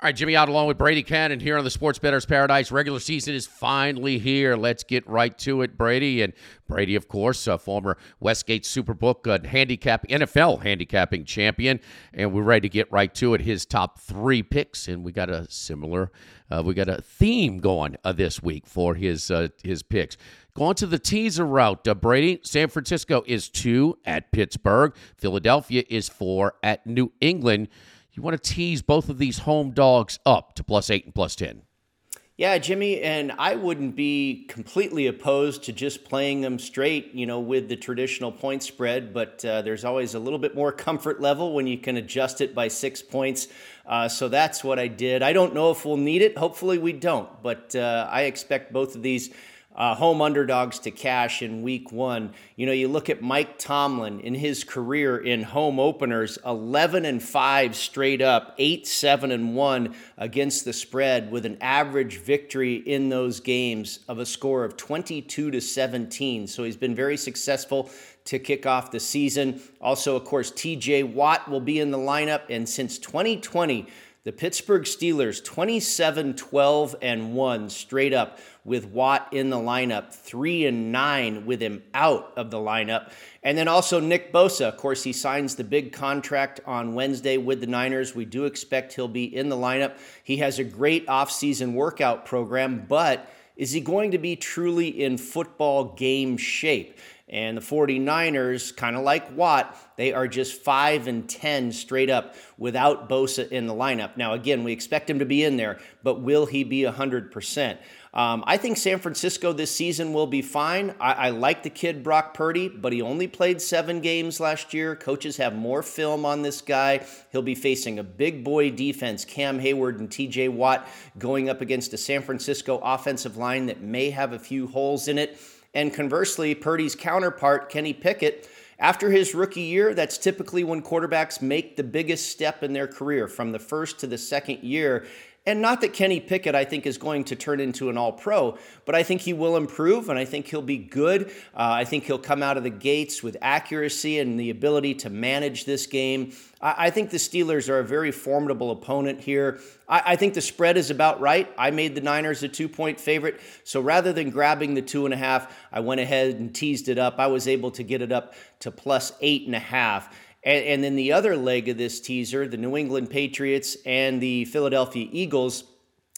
All right, Jimmy Ott along with Brady Kannon here on the Sports Bettor's Paradise. Regular season is finally here. Let's get right to it, Brady. And Brady, of course, a former Westgate Superbook uh, handicap NFL handicapping champion, and we're ready to get right to it. His top three picks, and we got a similar, uh, we got a theme going uh, this week for his uh, his picks. Going to the teaser route, uh, Brady. San Francisco is two at Pittsburgh. Philadelphia is four at New England. You want to tease both of these home dogs up to plus eight and plus 10. Yeah, Jimmy, and I wouldn't be completely opposed to just playing them straight, you know, with the traditional point spread, but uh, there's always a little bit more comfort level when you can adjust it by six points. Uh, so that's what I did. I don't know if we'll need it. Hopefully we don't, but uh, I expect both of these uh, home underdogs to cash in week one. You know, you look at Mike Tomlin in his career in home openers 11 and 5 straight up, 8 7 and 1 against the spread with an average victory in those games of a score of 22 to 17. So he's been very successful to kick off the season. Also, of course, TJ Watt will be in the lineup. And since 2020, the Pittsburgh Steelers 27 12 and 1 straight up with Watt in the lineup, 3 and 9 with him out of the lineup. And then also Nick Bosa, of course, he signs the big contract on Wednesday with the Niners. We do expect he'll be in the lineup. He has a great offseason workout program, but is he going to be truly in football game shape? And the 49ers, kind of like Watt, they are just 5 and 10 straight up without Bosa in the lineup. Now, again, we expect him to be in there, but will he be 100%? Um, I think San Francisco this season will be fine. I, I, like the kid Brock Purdy, but he only played seven games last year. Coaches have more film on this guy. He'll be facing a big boy defense, Cam Heyward and TJ Watt, going up against a San Francisco offensive line that may have a few holes in it. And conversely, Purdy's counterpart, Kenny Pickett, after his rookie year, that's typically when quarterbacks make the biggest step in their career from the first to the second year. And not that Kenny Pickett, I think, is going to turn into an all pro, but I think he will improve and I think he'll be good. Uh, I think he'll come out of the gates with accuracy and the ability to manage this game. I, I think the Steelers are a very formidable opponent here. I, I think the spread is about right. I made the Niners a two point favorite. So rather than grabbing the two and a half, I went ahead and teased it up. I was able to get it up to plus eight and a half. And, and then the other leg of this teaser, the New England Patriots and the Philadelphia Eagles.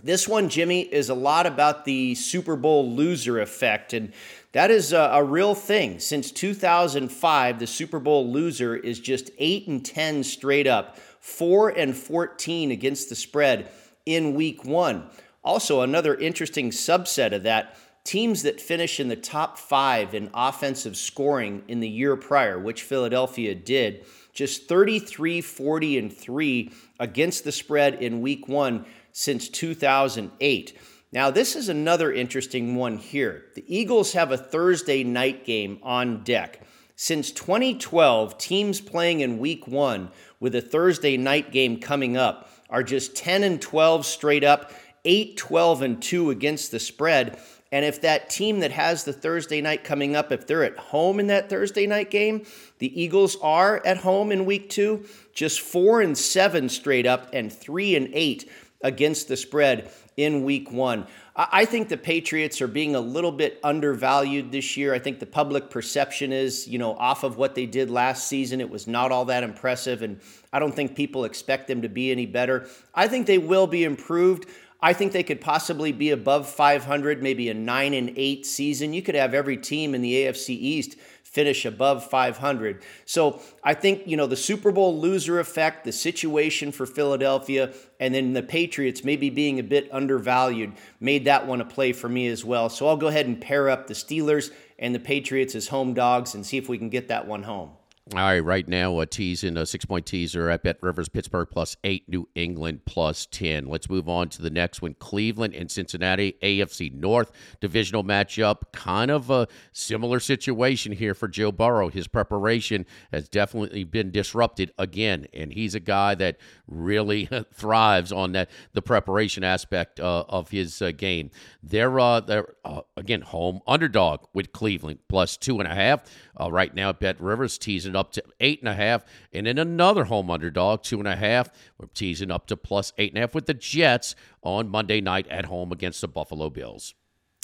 This one, Jimmy, is a lot about the Super Bowl loser effect. And that is a, a, real thing. Since 2005, the Super Bowl loser is just 8 and 10 straight up, 4 and 14 against the spread in week one. Also, another interesting subset of that teams that finish in the top five in offensive scoring in the year prior, which Philadelphia did, just 33, 40, and 3 against the spread in week one since 2008. Now, this is another interesting one here. The Eagles have a Thursday night game on deck. Since 2012, teams playing in week one with a Thursday night game coming up are just 10 and 12 straight up, 8, 12, and 2 against the spread. And if that team that has the Thursday night coming up, if they're at home in that Thursday night game, the Eagles are at home in week two, just four and seven straight up and three and eight against the spread in week one. I think the Patriots are being a little bit undervalued this year. I think the public perception is, you know, off of what they did last season. It was not all that impressive, and I don't think people expect them to be any better. I think they will be improved. I think they could possibly be above 500, maybe a 9 and 8 season. You could have every team in the AFC East finish above 500. So I think, you know, the Super Bowl loser effect, the situation for Philadelphia, and then the Patriots maybe being a bit undervalued made that one a play for me as well. So I'll go ahead and pair up the Steelers and the Patriots as home dogs and see if we can get that one home. All right, right now a teasing a six point teaser at Bet Rivers Pittsburgh plus eight, New England plus ten. Let's move on to the next one: Cleveland and Cincinnati, AFC North divisional matchup. Kind of a similar situation here for Joe Burrow. His preparation has definitely been disrupted again, and he's a guy that really thrives on that the preparation aspect uh, of his uh, game. They're uh, they're uh, again home underdog with Cleveland plus two and a half. Uh, right now, at Bet Rivers teasing up to eight and a half, and then another home underdog, two and a half. We're teasing up to plus eight and a half with the Jets on Monday night at home against the Buffalo Bills.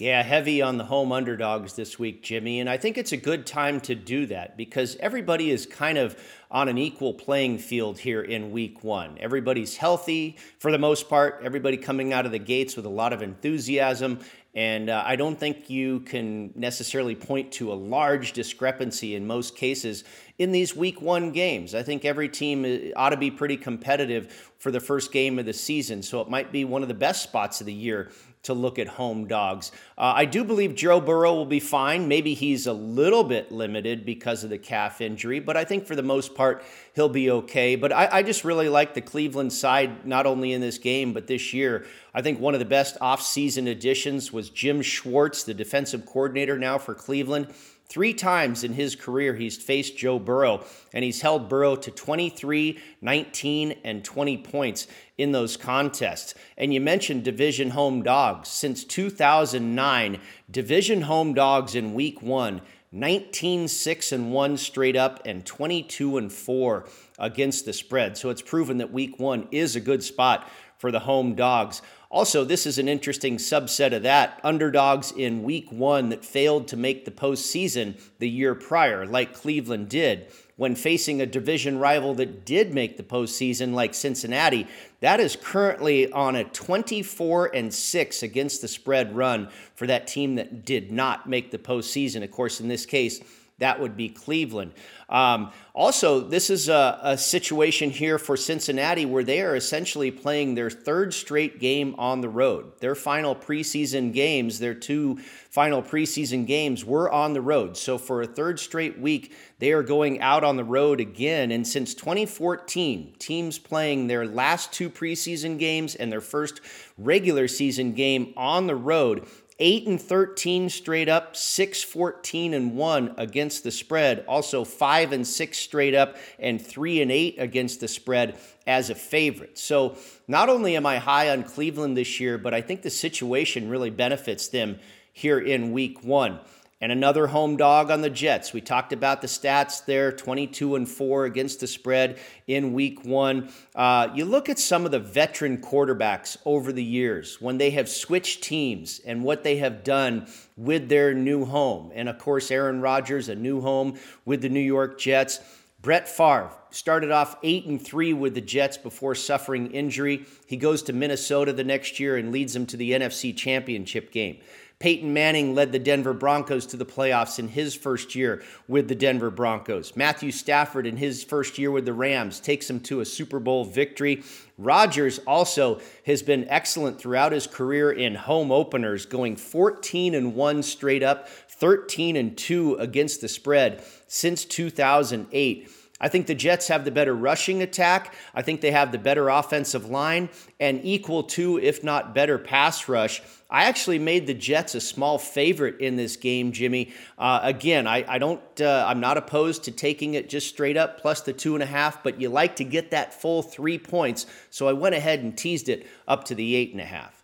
Yeah, heavy on the home underdogs this week, Jimmy. And I think it's a good time to do that because everybody is kind of on an equal playing field here in week one. Everybody's healthy for the most part, everybody coming out of the gates with a lot of enthusiasm. And uh, I don't think you can necessarily point to a large discrepancy in most cases in these week one games. I think every team uh, ought to be pretty competitive for the first game of the season. So it might be one of the best spots of the year to look at home dogs. Uh, I do believe Joe Burrow will be fine. Maybe he's a little bit limited because of the calf injury, but I think for the most part, he'll be okay. But I, I just really like the Cleveland side, not only in this game, but this year. I think one of the best offseason additions was Jim Schwartz, the defensive coordinator now for Cleveland. Three times in his career, he's faced Joe Burrow, and he's held Burrow to 23, 19, and 20 points in those contests. And you mentioned division home dogs. Since 2009, division home dogs in week one, 19, 6, and 1 straight up, and 22 and 4 against the spread. So it's proven that week one is a good spot for the home dogs. Also, this is an interesting subset of that. Underdogs in week one that failed to make the postseason the year prior, like Cleveland did. When facing a division rival that did make the postseason, like Cincinnati, that is currently on a 24 and 6 against the spread run for that team that did not make the postseason. Of course, in this case, that would be Cleveland. Um, also, this is a, a, situation here for Cincinnati where they are essentially playing their third straight game on the road. Their final preseason games, their two final preseason games, were on the road. So, for a third straight week, they are going out on the road again. And since 2014, teams playing their last two preseason games and their first regular season game on the road 8 and 13 straight up, 6 14 and 1 against the spread. Also 5 and 6 straight up and 3 and 8 against the spread as a favorite. So, not only am I high on Cleveland this year, but I think the situation really benefits them here in week 1 and another home dog on the Jets. We talked about the stats there 22 and 4 against the spread in week one. Uh, you look at some of the veteran quarterbacks over the years when they have switched teams and what they have done with their new home. And of course, Aaron Rodgers, a new home with the New York Jets. Brett Favre started off 8 and 3 with the Jets before suffering injury. He goes to Minnesota the next year and leads them to the NFC Championship game. Peyton Manning led the Denver Broncos to the playoffs in his first year with the Denver Broncos. Matthew Stafford, in his first year with the Rams, takes them to a Super Bowl victory. Rodgers also has been excellent throughout his career in home openers, going 14 and 1 straight up, 13 and 2 against the spread since 2008. I think the Jets have the better rushing attack. I think they have the better offensive line and equal to, if not better, pass rush. I actually made the Jets a small favorite in this game, Jimmy. Uh, again, I, I don't, uh, I'm not opposed to taking it just straight up plus the two and a half, but you like to get that full three points. So I went ahead and teased it up to the eight and a half.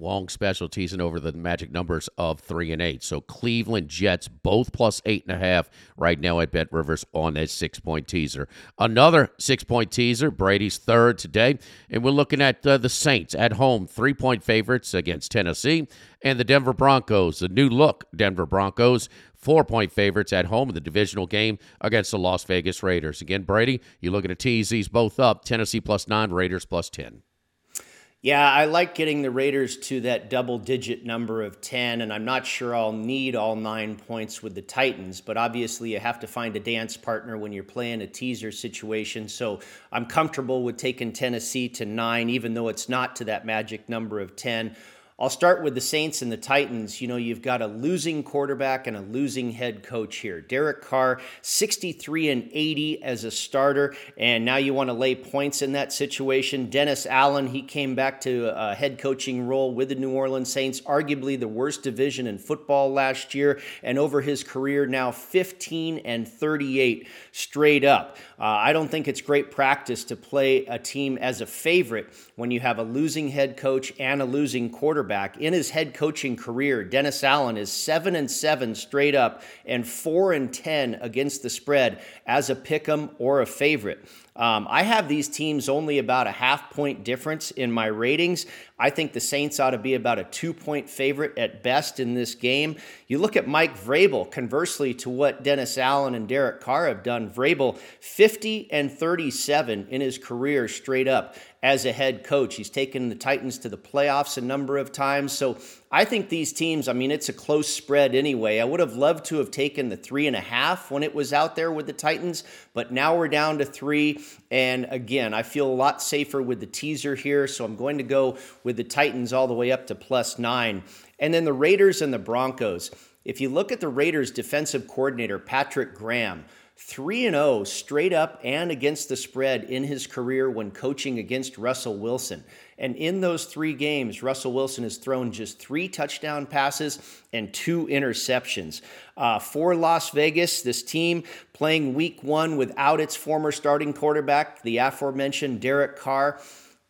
Wong special teasing over the magic numbers of three and eight. So Cleveland Jets both plus eight and a half right now at Bet Rivers on that six point teaser. Another six point teaser, Brady's third today, and we're looking at uh, the Saints at home, three point favorites against Tennessee, and the Denver Broncos, the new look Denver Broncos, four point favorites at home in the divisional game against the Las Vegas Raiders. Again, Brady, you're looking to tease these both up: Tennessee plus nine, Raiders plus ten. Yeah, I like getting the Raiders to that double digit number of 10, and I'm not sure I'll need all nine points with the Titans, but obviously you have to find a dance partner when you're playing a teaser situation. So I'm comfortable with taking Tennessee to nine, even though it's not to that magic number of 10. I'll start with the Saints and the Titans. You know, you've got a losing quarterback and a losing head coach here. Derek Carr, 63 and 80 as a starter, and now you want to lay points in that situation. Dennis Allen, he came back to a head coaching role with the New Orleans Saints, arguably the worst division in football last year, and over his career now 15 and 38 straight up. Uh, I don't think it's great practice to play a team as a favorite when you have a losing head coach and a losing quarterback. In his head coaching career, Dennis Allen is 7 and 7 straight up and 4 and 10 against the spread as a pick 'em or a favorite. Um, I have these teams only about a half point difference in my ratings. I think the Saints ought to be about a two point favorite at best in this game. You look at Mike Vrabel, conversely to what Dennis Allen and Derek Carr have done. Vrabel, 50 and 37 in his career straight up as a head coach. He's taken the Titans to the playoffs a number of times. So I think these teams, I mean, it's a close spread anyway. I would have loved to have taken the three and a half when it was out there with the Titans, but now we're down to three. And again, I feel a lot safer with the teaser here. So I'm going to go with the Titans all the way up to plus nine. And then the Raiders and the Broncos. If you look at the Raiders defensive coordinator, Patrick Graham, 3 0 straight up and against the spread in his career when coaching against Russell Wilson. And in those three games, Russell Wilson has thrown just three touchdown passes and two interceptions. Uh, for Las Vegas, this team playing week one without its former starting quarterback, the aforementioned Derek Carr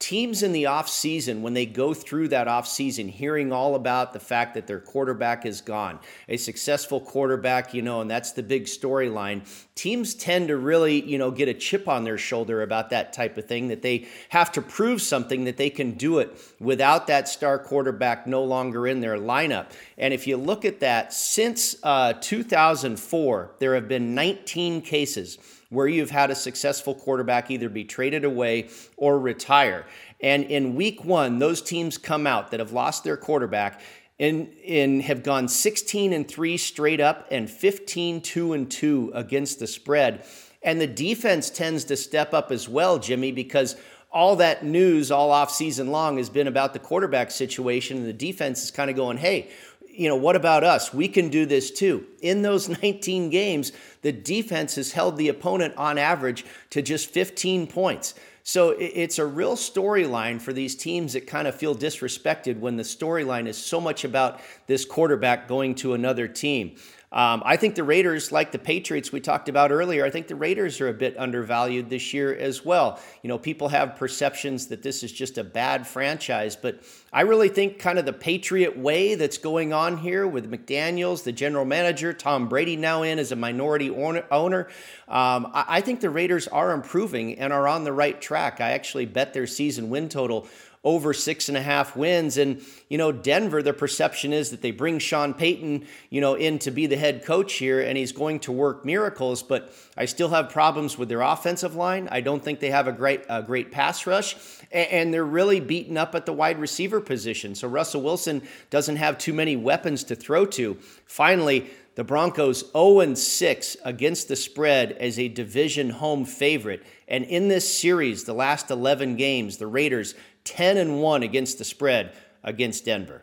teams in the offseason when they go through that offseason hearing all about the fact that their quarterback is gone a successful quarterback you know and that's the big storyline teams tend to really you know get a chip on their shoulder about that type of thing that they have to prove something that they can do it without that star quarterback no longer in their lineup. And if you look at that since uh, 2004 there have been 19 cases where you've had a successful quarterback either be traded away or retire. And in week one, those teams come out that have lost their quarterback and, and have gone 16 and 3 straight up and 15 2 and 2 against the spread. And the defense tends to step up as well, Jimmy, because all that news all off season long has been about the quarterback situation and the defense is kind of going, "Hey, you know, what about us? We can do this too. In those 19 games, the defense has held the opponent on average to just 15 points. So it's a real storyline for these teams that kind of feel disrespected when the storyline is so much about this quarterback going to another team. Um, I think the Raiders, like the Patriots we talked about earlier, I think the Raiders are a bit undervalued this year as well. You know, people have perceptions that this is just a bad franchise, but I really think kind of the Patriot way that's going on here with McDaniels, the general manager, Tom Brady now in as a minority owner. Um, I think the Raiders are improving and are on the right track. I actually bet their season win total over six and a half wins. And, you know, Denver, the perception is that they bring Sean Payton, you know, in to be the head coach here and he's going to work miracles. But I still have problems with their offensive line. I don't think they have a great, a great pass rush. And they're really beaten up at the wide receiver position. So Russell Wilson doesn't have too many weapons to throw to. Finally, the Broncos 0 6 against the spread as a division home favorite. And in this series, the last 11 games, the Raiders 10 and 1 against the spread against Denver.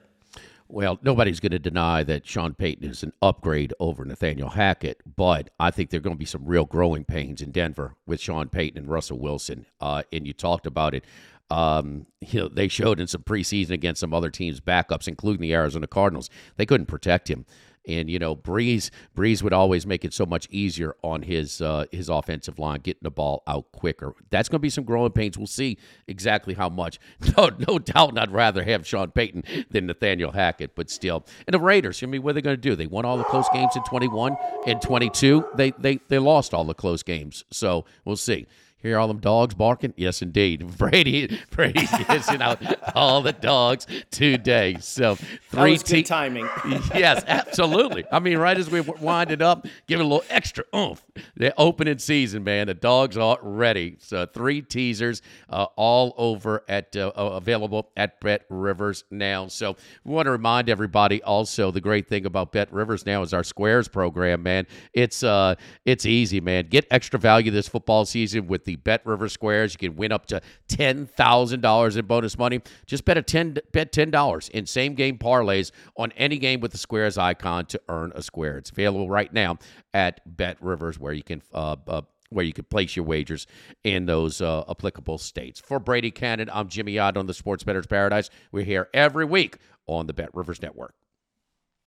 Well, nobody's going to deny that Sean Payton is an upgrade over Nathaniel Hackett, but I think there are going to be some real growing pains in Denver with Sean Payton and Russell Wilson. Uh, and you talked about it. Um, you know, they showed in some preseason against some other teams' backups, including the Arizona Cardinals. They couldn't protect him. And you know, Brees Brees would always make it so much easier on his uh, his offensive line, getting the ball out quicker. That's going to be some growing pains. We'll see exactly how much. No, no doubt, I'd rather have Sean Payton than Nathaniel Hackett, but still. And the Raiders, I mean, what are they going to do? They won all the close games in 21 and 22. They they they lost all the close games. So we'll see. Hear all them dogs barking? Yes, indeed. Brady, Brady's kissing out all the dogs today. So three te- timing. yes, absolutely. I mean, right as we wind it up, give it a little extra oomph. The opening season, man. The dogs are ready. So three teasers, uh, all over at uh, available at Bet Rivers now. So we want to remind everybody also the great thing about Bet Rivers now is our Squares program, man. It's uh, it's easy, man. Get extra value this football season with the Bet River Squares. You can win up to ten thousand dollars in bonus money. Just bet a ten bet ten dollars in same game parlays on any game with the Squares icon to earn a square. It's available right now at Bet Rivers, where you can uh, uh, where you can place your wagers in those uh, applicable states. For Brady Kannon, I'm Jimmy Ott on the Sports Bettor's Paradise. We're here every week on the Bet Rivers Network.